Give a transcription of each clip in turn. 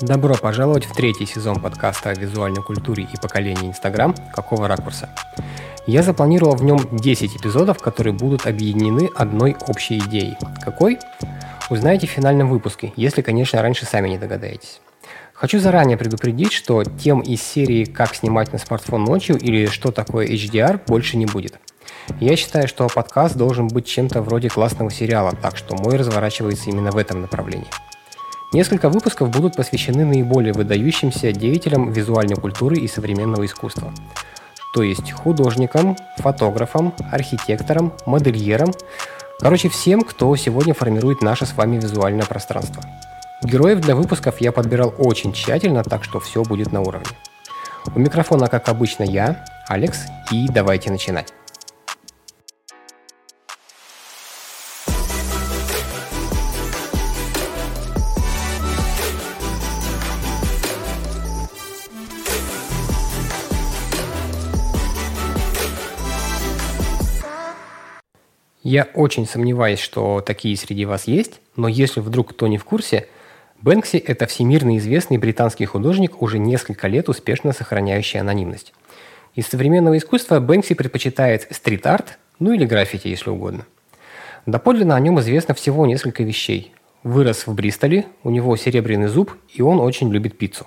Добро пожаловать в третий сезон подкаста о визуальной культуре и поколении Инстаграм «Какого ракурса?». Я запланировал в нем 10 эпизодов, которые будут объединены одной общей идеей. Какой? Узнаете в финальном выпуске, если, конечно, раньше сами не догадаетесь. Хочу заранее предупредить, что тем из серии «Как снимать на смартфон ночью» или «Что такое HDR» больше не будет. Я считаю, что подкаст должен быть чем-то вроде классного сериала, так что мой разворачивается именно в этом направлении. Несколько выпусков будут посвящены наиболее выдающимся деятелям визуальной культуры и современного искусства. То есть художникам, фотографам, архитекторам, модельерам, короче всем, кто сегодня формирует наше с вами визуальное пространство. Героев для выпусков я подбирал очень тщательно, так что все будет на уровне. У микрофона, как обычно, я, Алекс, и давайте начинать. Я очень сомневаюсь, что такие среди вас есть, но если вдруг кто не в курсе, Бэнкси – это всемирно известный британский художник, уже несколько лет успешно сохраняющий анонимность. Из современного искусства Бэнкси предпочитает стрит-арт, ну или граффити, если угодно. Доподлинно о нем известно всего несколько вещей. Вырос в Бристоле, у него серебряный зуб, и он очень любит пиццу.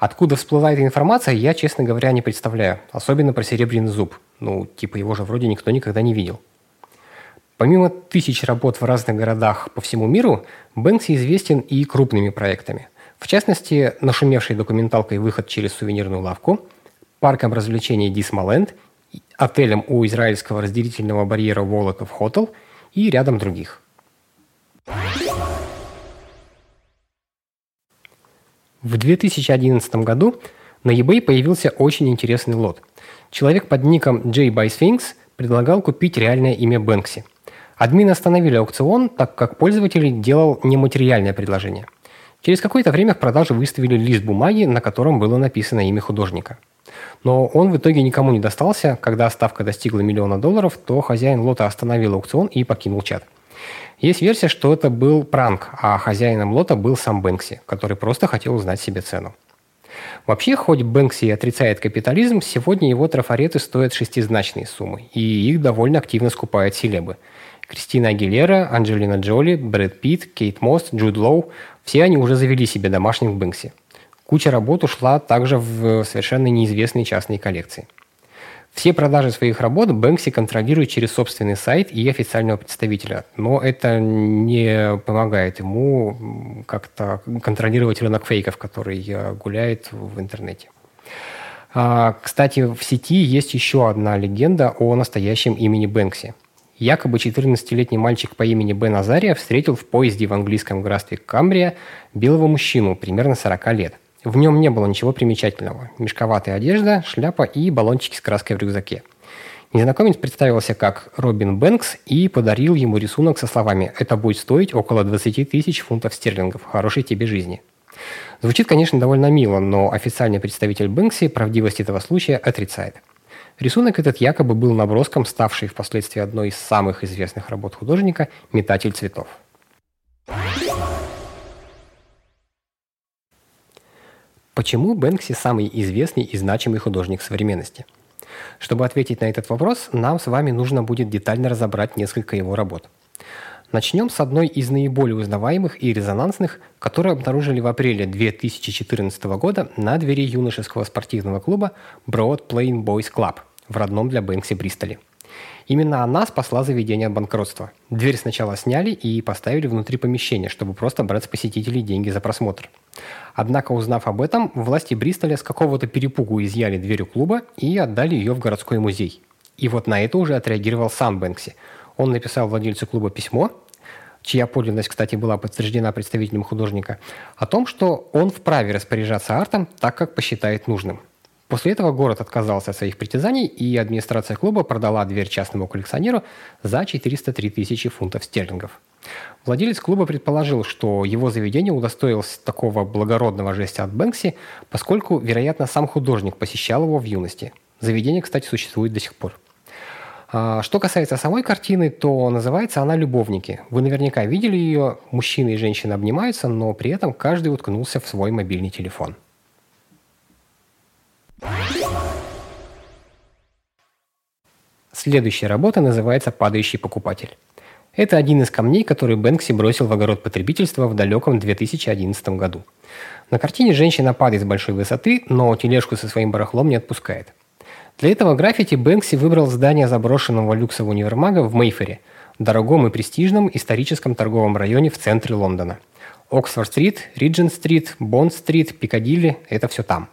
Откуда всплывает информация, я, честно говоря, не представляю. Особенно про серебряный зуб. Ну, типа его же вроде никто никогда не видел. Помимо тысяч работ в разных городах по всему миру, Бэнкси известен и крупными проектами. В частности, нашумевшей документалкой «Выход через сувенирную лавку», парком развлечений Дисмаленд, отелем у израильского разделительного барьера Волоков Хотел и рядом других. В 2011 году на eBay появился очень интересный лот. Человек под ником J by Sphinx предлагал купить реальное имя Бэнкси – Админы остановили аукцион, так как пользователь делал нематериальное предложение. Через какое-то время в продажу выставили лист бумаги, на котором было написано имя художника. Но он в итоге никому не достался. Когда ставка достигла миллиона долларов, то хозяин лота остановил аукцион и покинул чат. Есть версия, что это был пранк, а хозяином лота был сам Бэнкси, который просто хотел узнать себе цену. Вообще, хоть Бэнкси и отрицает капитализм, сегодня его трафареты стоят шестизначные суммы, и их довольно активно скупают селебы – Кристина Агилера, Анджелина Джоли, Брэд Питт, Кейт Мост, Джуд Лоу – все они уже завели себе домашних Бэнкси. Куча работ ушла также в совершенно неизвестные частные коллекции. Все продажи своих работ Бэнкси контролирует через собственный сайт и официального представителя, но это не помогает ему как-то контролировать рынок фейков, который э, гуляет в интернете. А, кстати, в сети есть еще одна легенда о настоящем имени Бэнкси – Якобы 14-летний мальчик по имени Бен Азария встретил в поезде в английском графстве Камбрия белого мужчину примерно 40 лет. В нем не было ничего примечательного. Мешковатая одежда, шляпа и баллончики с краской в рюкзаке. Незнакомец представился как Робин Бэнкс и подарил ему рисунок со словами «Это будет стоить около 20 тысяч фунтов стерлингов. Хорошей тебе жизни». Звучит, конечно, довольно мило, но официальный представитель Бэнкси правдивость этого случая отрицает – Рисунок этот якобы был наброском, ставшей впоследствии одной из самых известных работ художника «Метатель цветов». Почему Бэнкси самый известный и значимый художник современности? Чтобы ответить на этот вопрос, нам с вами нужно будет детально разобрать несколько его работ. Начнем с одной из наиболее узнаваемых и резонансных, которые обнаружили в апреле 2014 года на двери юношеского спортивного клуба Broad Plain Boys Club в родном для Бэнкси Бристоле. Именно она спасла заведение от банкротства. Дверь сначала сняли и поставили внутри помещения, чтобы просто брать с посетителей деньги за просмотр. Однако, узнав об этом, власти Бристоля с какого-то перепугу изъяли дверь у клуба и отдали ее в городской музей. И вот на это уже отреагировал сам Бэнкси. Он написал владельцу клуба письмо, чья подлинность, кстати, была подтверждена представителем художника, о том, что он вправе распоряжаться артом так, как посчитает нужным. После этого город отказался от своих притязаний, и администрация клуба продала дверь частному коллекционеру за 403 тысячи фунтов стерлингов. Владелец клуба предположил, что его заведение удостоилось такого благородного жестя от Бэнкси, поскольку, вероятно, сам художник посещал его в юности. Заведение, кстати, существует до сих пор. А, что касается самой картины, то называется она «Любовники». Вы наверняка видели ее, мужчины и женщины обнимаются, но при этом каждый уткнулся в свой мобильный телефон. Следующая работа называется «Падающий покупатель». Это один из камней, который Бэнкси бросил в огород потребительства в далеком 2011 году. На картине женщина падает с большой высоты, но тележку со своим барахлом не отпускает. Для этого граффити Бэнкси выбрал здание заброшенного люксового универмага в Мейфере, дорогом и престижном историческом торговом районе в центре Лондона. Оксфорд-стрит, Риджент-стрит, Бонд-стрит, Пикадилли – это все там.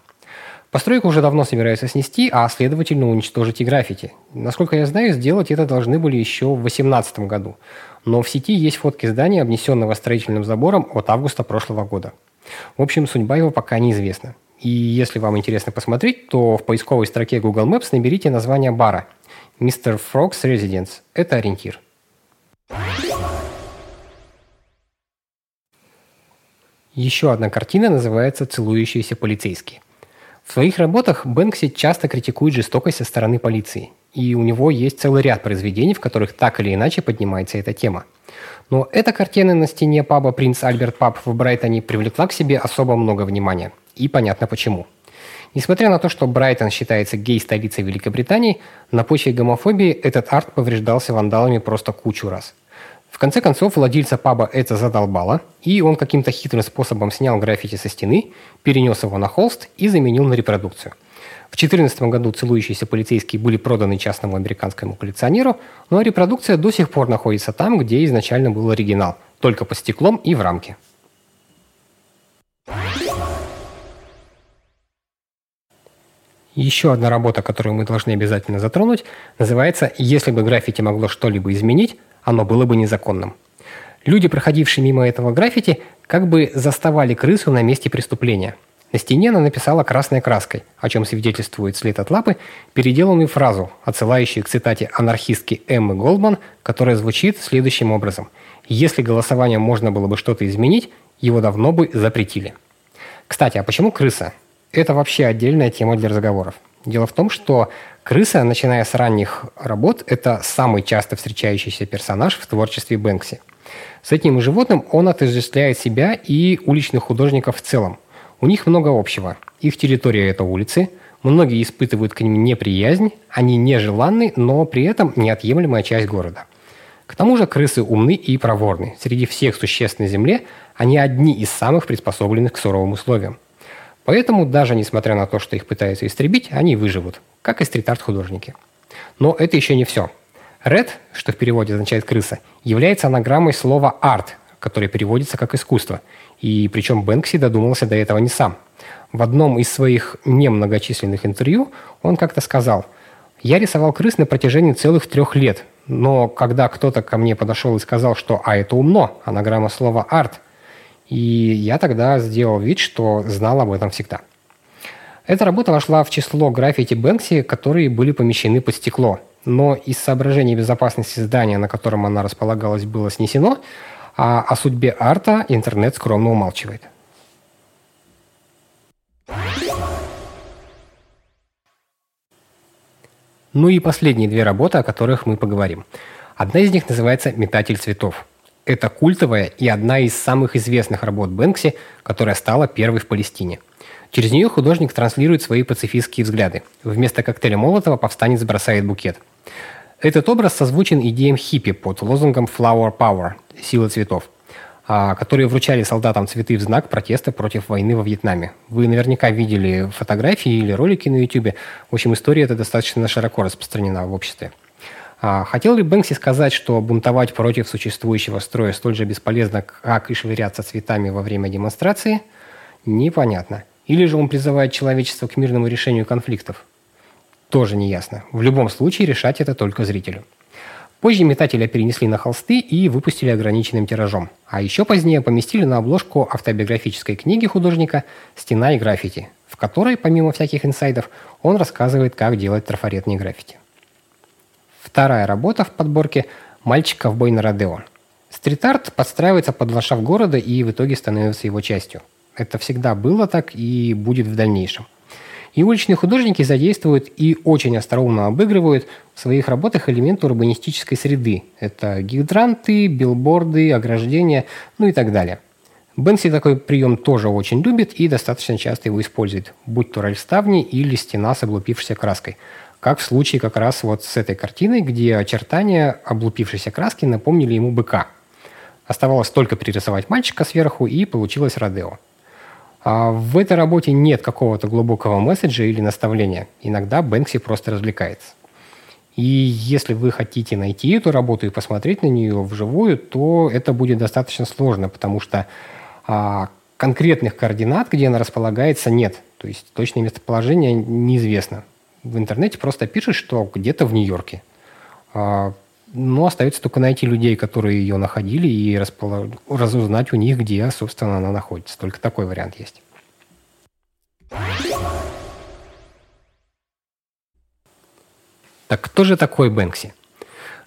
Постройку уже давно собираются снести, а следовательно уничтожить и граффити. Насколько я знаю, сделать это должны были еще в 2018 году. Но в сети есть фотки здания, обнесенного строительным забором от августа прошлого года. В общем, судьба его пока неизвестна. И если вам интересно посмотреть, то в поисковой строке Google Maps наберите название бара Mr. Frog's Residence. Это ориентир. Еще одна картина называется «Целующиеся полицейские». В своих работах Бэнкси часто критикует жестокость со стороны полиции. И у него есть целый ряд произведений, в которых так или иначе поднимается эта тема. Но эта картина на стене паба «Принц Альберт Паб» в Брайтоне привлекла к себе особо много внимания – и понятно почему. Несмотря на то, что Брайтон считается гей-столицей Великобритании, на почве гомофобии этот арт повреждался вандалами просто кучу раз. В конце концов, владельца паба это задолбало, и он каким-то хитрым способом снял граффити со стены, перенес его на холст и заменил на репродукцию. В 2014 году целующиеся полицейские были проданы частному американскому коллекционеру, но репродукция до сих пор находится там, где изначально был оригинал, только под стеклом и в рамке. Еще одна работа, которую мы должны обязательно затронуть, называется «Если бы граффити могло что-либо изменить, оно было бы незаконным». Люди, проходившие мимо этого граффити, как бы заставали крысу на месте преступления. На стене она написала красной краской, о чем свидетельствует след от лапы, переделанную фразу, отсылающую к цитате анархистки Эммы Голдман, которая звучит следующим образом. «Если голосованием можно было бы что-то изменить, его давно бы запретили». Кстати, а почему крыса? это вообще отдельная тема для разговоров. Дело в том, что крыса, начиная с ранних работ, это самый часто встречающийся персонаж в творчестве Бэнкси. С этим животным он отождествляет себя и уличных художников в целом. У них много общего. Их территория – это улицы, многие испытывают к ним неприязнь, они нежеланны, но при этом неотъемлемая часть города. К тому же крысы умны и проворны. Среди всех существ на Земле они одни из самых приспособленных к суровым условиям. Поэтому даже несмотря на то, что их пытаются истребить, они выживут, как и стрит-арт-художники. Но это еще не все. Red, что в переводе означает «крыса», является анаграммой слова «арт», которое переводится как «искусство». И причем Бэнкси додумался до этого не сам. В одном из своих немногочисленных интервью он как-то сказал «Я рисовал крыс на протяжении целых трех лет, но когда кто-то ко мне подошел и сказал, что «а это умно», анаграмма слова «арт», и я тогда сделал вид, что знал об этом всегда. Эта работа вошла в число граффити Бэнкси, которые были помещены под стекло. Но из соображений безопасности здания, на котором она располагалась, было снесено, а о судьбе арта интернет скромно умалчивает. Ну и последние две работы, о которых мы поговорим. Одна из них называется «Метатель цветов». Это культовая и одна из самых известных работ Бэнкси, которая стала первой в Палестине. Через нее художник транслирует свои пацифистские взгляды. Вместо коктейля Молотова повстанец бросает букет. Этот образ созвучен идеям хиппи под лозунгом «Flower Power» – «Сила цветов», а, которые вручали солдатам цветы в знак протеста против войны во Вьетнаме. Вы наверняка видели фотографии или ролики на YouTube. В общем, история эта достаточно широко распространена в обществе. А хотел ли Бэнкси сказать, что бунтовать против существующего строя столь же бесполезно, как и швыряться цветами во время демонстрации? Непонятно. Или же он призывает человечество к мирному решению конфликтов? Тоже неясно. В любом случае решать это только зрителю. Позже метателя перенесли на холсты и выпустили ограниченным тиражом. А еще позднее поместили на обложку автобиографической книги художника «Стена и граффити», в которой, помимо всяких инсайдов, он рассказывает, как делать трафаретные граффити. Вторая работа в подборке «Мальчик-ковбой на Родео». Стрит-арт подстраивается под ландшафт города и в итоге становится его частью. Это всегда было так и будет в дальнейшем. И уличные художники задействуют и очень остроумно обыгрывают в своих работах элементы урбанистической среды. Это гидранты, билборды, ограждения, ну и так далее. Бенси такой прием тоже очень любит и достаточно часто его использует, будь то рельставни или стена с облупившейся краской. Как в случае как раз вот с этой картиной, где очертания облупившейся краски напомнили ему быка. Оставалось только перерисовать мальчика сверху, и получилось Родео. А в этой работе нет какого-то глубокого месседжа или наставления. Иногда Бэнкси просто развлекается. И если вы хотите найти эту работу и посмотреть на нее вживую, то это будет достаточно сложно, потому что а, конкретных координат, где она располагается, нет. То есть точное местоположение неизвестно. В интернете просто пишут, что где-то в Нью-Йорке. А, но остается только найти людей, которые ее находили, и располож... разузнать у них, где, собственно, она находится. Только такой вариант есть. Так кто же такой Бэнкси?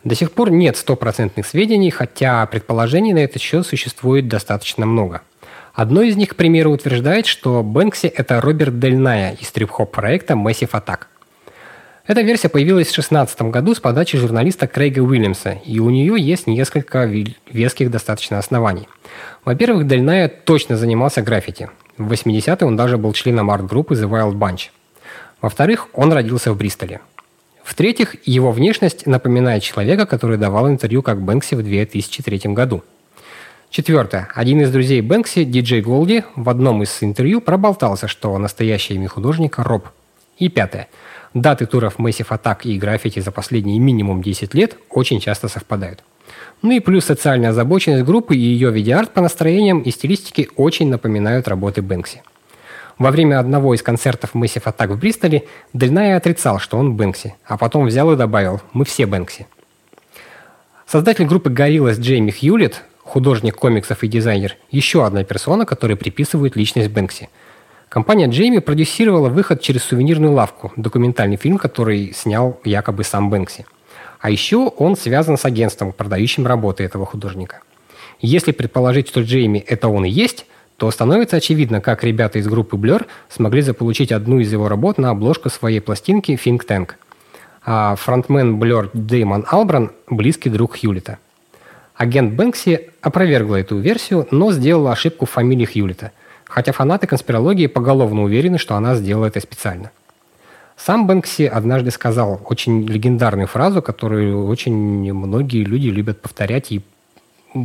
До сих пор нет стопроцентных сведений, хотя предположений на этот счет существует достаточно много. Одно из них, к примеру, утверждает, что Бэнкси – это Роберт Дель Ная из трип-хоп проекта Massive Attack. Эта версия появилась в 2016 году с подачи журналиста Крейга Уильямса, и у нее есть несколько веских достаточно оснований. Во-первых, Дель Ная точно занимался граффити. В 80-е он даже был членом арт-группы The Wild Bunch. Во-вторых, он родился в Бристоле. В-третьих, его внешность напоминает человека, который давал интервью как Бэнкси в 2003 году. Четвертое. Один из друзей Бэнкси, диджей Голди, в одном из интервью проболтался, что настоящее имя художника – Роб. И пятое. Даты туров Massive Attack и граффити за последние минимум 10 лет очень часто совпадают. Ну и плюс социальная озабоченность группы и ее видеоарт по настроениям и стилистике очень напоминают работы Бэнкси. Во время одного из концертов Massive Attack в Бристоле Дельная отрицал, что он Бэнкси, а потом взял и добавил «Мы все Бэнкси». Создатель группы Gorillaz Джейми Хьюлит, художник комиксов и дизайнер, еще одна персона, которой приписывают личность Бэнкси. Компания Джейми продюсировала выход через сувенирную лавку, документальный фильм, который снял якобы сам Бэнкси. А еще он связан с агентством, продающим работы этого художника. Если предположить, что Джейми это он и есть – то становится очевидно, как ребята из группы Blur смогли заполучить одну из его работ на обложку своей пластинки Think Tank. А фронтмен Blur Дэймон Албран – близкий друг Хьюлита. Агент Бэнкси опровергла эту версию, но сделала ошибку в фамилии Хьюлита, хотя фанаты конспирологии поголовно уверены, что она сделала это специально. Сам Бэнкси однажды сказал очень легендарную фразу, которую очень многие люди любят повторять и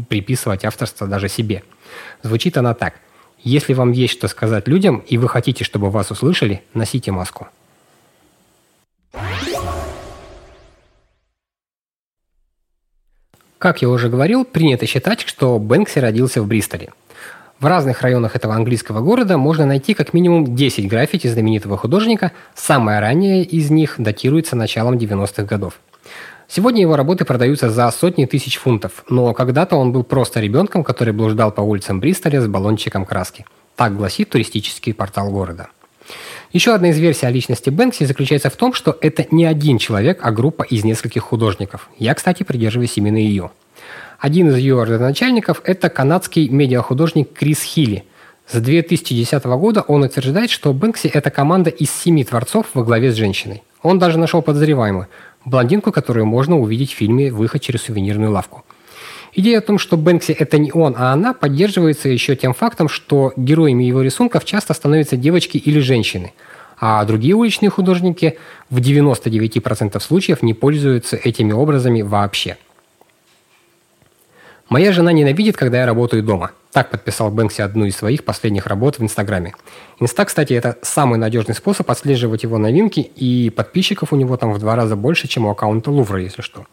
приписывать авторство даже себе. Звучит она так. Если вам есть что сказать людям, и вы хотите, чтобы вас услышали, носите маску. Как я уже говорил, принято считать, что Бэнкси родился в Бристоле. В разных районах этого английского города можно найти как минимум 10 граффити знаменитого художника, самое раннее из них датируется началом 90-х годов. Сегодня его работы продаются за сотни тысяч фунтов, но когда-то он был просто ребенком, который блуждал по улицам Бристоля с баллончиком краски. Так гласит туристический портал города. Еще одна из версий о личности Бэнкси заключается в том, что это не один человек, а группа из нескольких художников. Я, кстати, придерживаюсь именно ее. Один из ее родоначальников – это канадский медиахудожник Крис Хилли. С 2010 года он утверждает, что Бэнкси – это команда из семи творцов во главе с женщиной. Он даже нашел подозреваемую – блондинку, которую можно увидеть в фильме «Выход через сувенирную лавку». Идея о том, что Бэнкси – это не он, а она, поддерживается еще тем фактом, что героями его рисунков часто становятся девочки или женщины, а другие уличные художники в 99% случаев не пользуются этими образами вообще. «Моя жена ненавидит, когда я работаю дома», так подписал Бэнкси одну из своих последних работ в Инстаграме. Инста, кстати, это самый надежный способ отслеживать его новинки, и подписчиков у него там в два раза больше, чем у аккаунта Лувра, если что.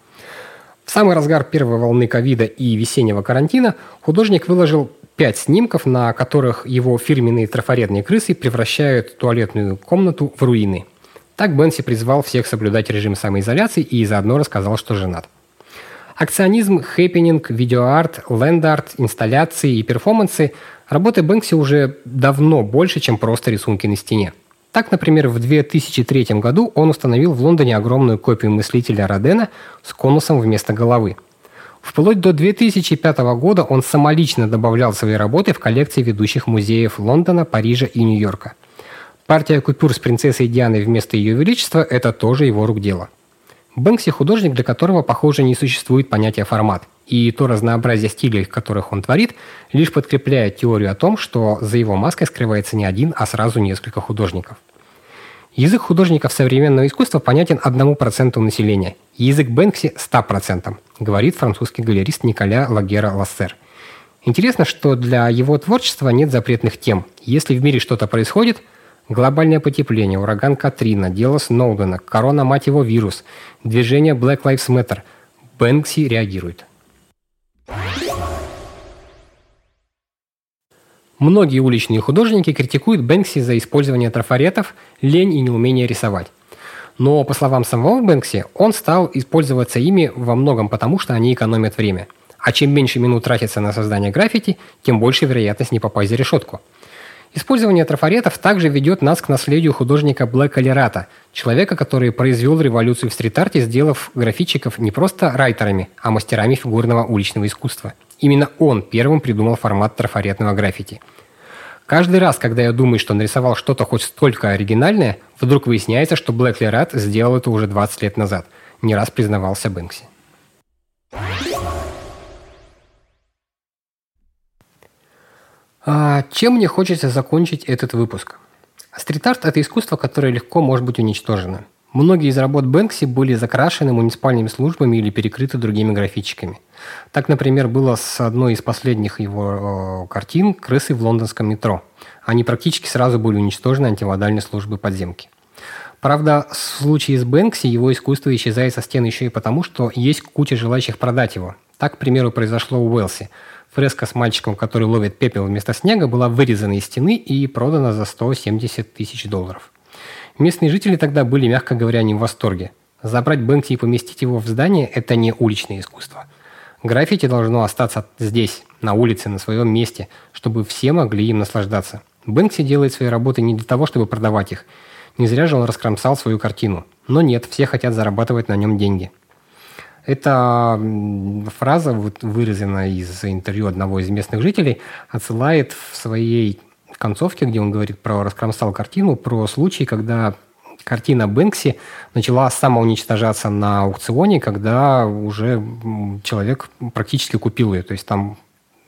В самый разгар первой волны ковида и весеннего карантина художник выложил пять снимков, на которых его фирменные трафаретные крысы превращают туалетную комнату в руины. Так Бэнкси призвал всех соблюдать режим самоизоляции и заодно рассказал, что женат. Акционизм, хэппининг, видеоарт, ленд-арт, инсталляции и перформансы работы Бэнкси уже давно больше, чем просто рисунки на стене. Так, например, в 2003 году он установил в Лондоне огромную копию мыслителя Родена с конусом вместо головы. Вплоть до 2005 года он самолично добавлял свои работы в коллекции ведущих музеев Лондона, Парижа и Нью-Йорка. Партия купюр с принцессой Дианой вместо ее величества – это тоже его рук дело. Бэнкси – художник, для которого, похоже, не существует понятия формат. И то разнообразие стилей, которых он творит, лишь подкрепляет теорию о том, что за его маской скрывается не один, а сразу несколько художников. Язык художников современного искусства понятен одному проценту населения. Язык Бэнкси – 100%, говорит французский галерист Николя Лагера Лассер. Интересно, что для его творчества нет запретных тем. Если в мире что-то происходит – Глобальное потепление, ураган Катрина, дело Сноудена, корона, мать его, вирус, движение Black Lives Matter. Бэнкси реагирует. Многие уличные художники критикуют Бэнкси за использование трафаретов, лень и неумение рисовать. Но, по словам самого Бэнкси, он стал использоваться ими во многом потому, что они экономят время. А чем меньше минут тратится на создание граффити, тем больше вероятность не попасть за решетку – Использование трафаретов также ведет нас к наследию художника Блэка Лерата, человека, который произвел революцию в стрит-арте, сделав графитчиков не просто райтерами, а мастерами фигурного уличного искусства. Именно он первым придумал формат трафаретного граффити. Каждый раз, когда я думаю, что нарисовал что-то хоть столько оригинальное, вдруг выясняется, что Блэк Лерат сделал это уже 20 лет назад. Не раз признавался Бэнкси. А чем мне хочется закончить этот выпуск? Стрит-арт – это искусство, которое легко может быть уничтожено. Многие из работ Бэнкси были закрашены муниципальными службами или перекрыты другими графичиками. Так, например, было с одной из последних его э, картин «Крысы в лондонском метро». Они практически сразу были уничтожены антивандальной службой подземки. Правда, в случае с Бэнкси его искусство исчезает со стен еще и потому, что есть куча желающих продать его. Так, к примеру, произошло у Уэлси – Фреска с мальчиком, который ловит пепел вместо снега, была вырезана из стены и продана за 170 тысяч долларов. Местные жители тогда были, мягко говоря, не в восторге. Забрать Бэнкси и поместить его в здание – это не уличное искусство. Граффити должно остаться здесь, на улице, на своем месте, чтобы все могли им наслаждаться. Бэнкси делает свои работы не для того, чтобы продавать их. Не зря же он раскромсал свою картину. Но нет, все хотят зарабатывать на нем деньги. Эта фраза, вот, вырезанная из интервью одного из местных жителей, отсылает в своей концовке, где он говорит про раскромсал картину, про случай, когда картина Бэнкси начала самоуничтожаться на аукционе, когда уже человек практически купил ее. То есть там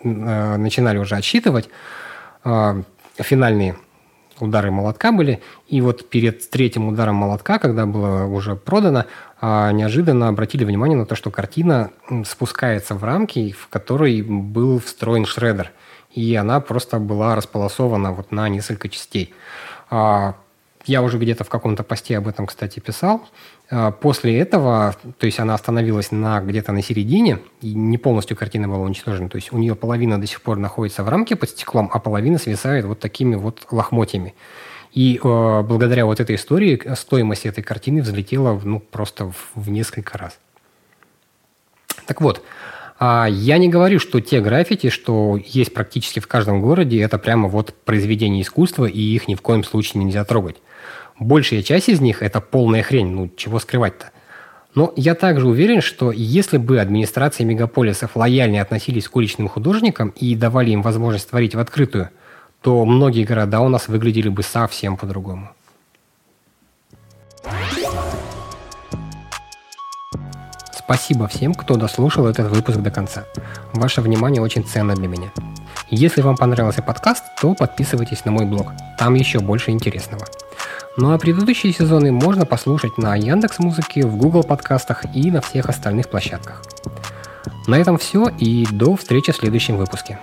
э, начинали уже отсчитывать э, финальные удары молотка были. И вот перед третьим ударом молотка, когда было уже продано, а, неожиданно обратили внимание на то, что картина спускается в рамки, в которой был встроен шредер. И она просто была располосована вот на несколько частей. Я уже где-то в каком-то посте об этом, кстати, писал. А, после этого, то есть она остановилась на где-то на середине, и не полностью картина была уничтожена. То есть у нее половина до сих пор находится в рамке под стеклом, а половина свисает вот такими вот лохмотьями. И э, благодаря вот этой истории стоимость этой картины взлетела ну, просто в, в несколько раз. Так вот, э, я не говорю, что те граффити, что есть практически в каждом городе, это прямо вот произведение искусства, и их ни в коем случае нельзя трогать. Большая часть из них – это полная хрень, ну чего скрывать-то. Но я также уверен, что если бы администрации мегаполисов лояльнее относились к уличным художникам и давали им возможность творить в открытую, то многие города у нас выглядели бы совсем по-другому. Спасибо всем, кто дослушал этот выпуск до конца. Ваше внимание очень ценно для меня. Если вам понравился подкаст, то подписывайтесь на мой блог. Там еще больше интересного. Ну а предыдущие сезоны можно послушать на Яндекс Музыке, в Google подкастах и на всех остальных площадках. На этом все и до встречи в следующем выпуске.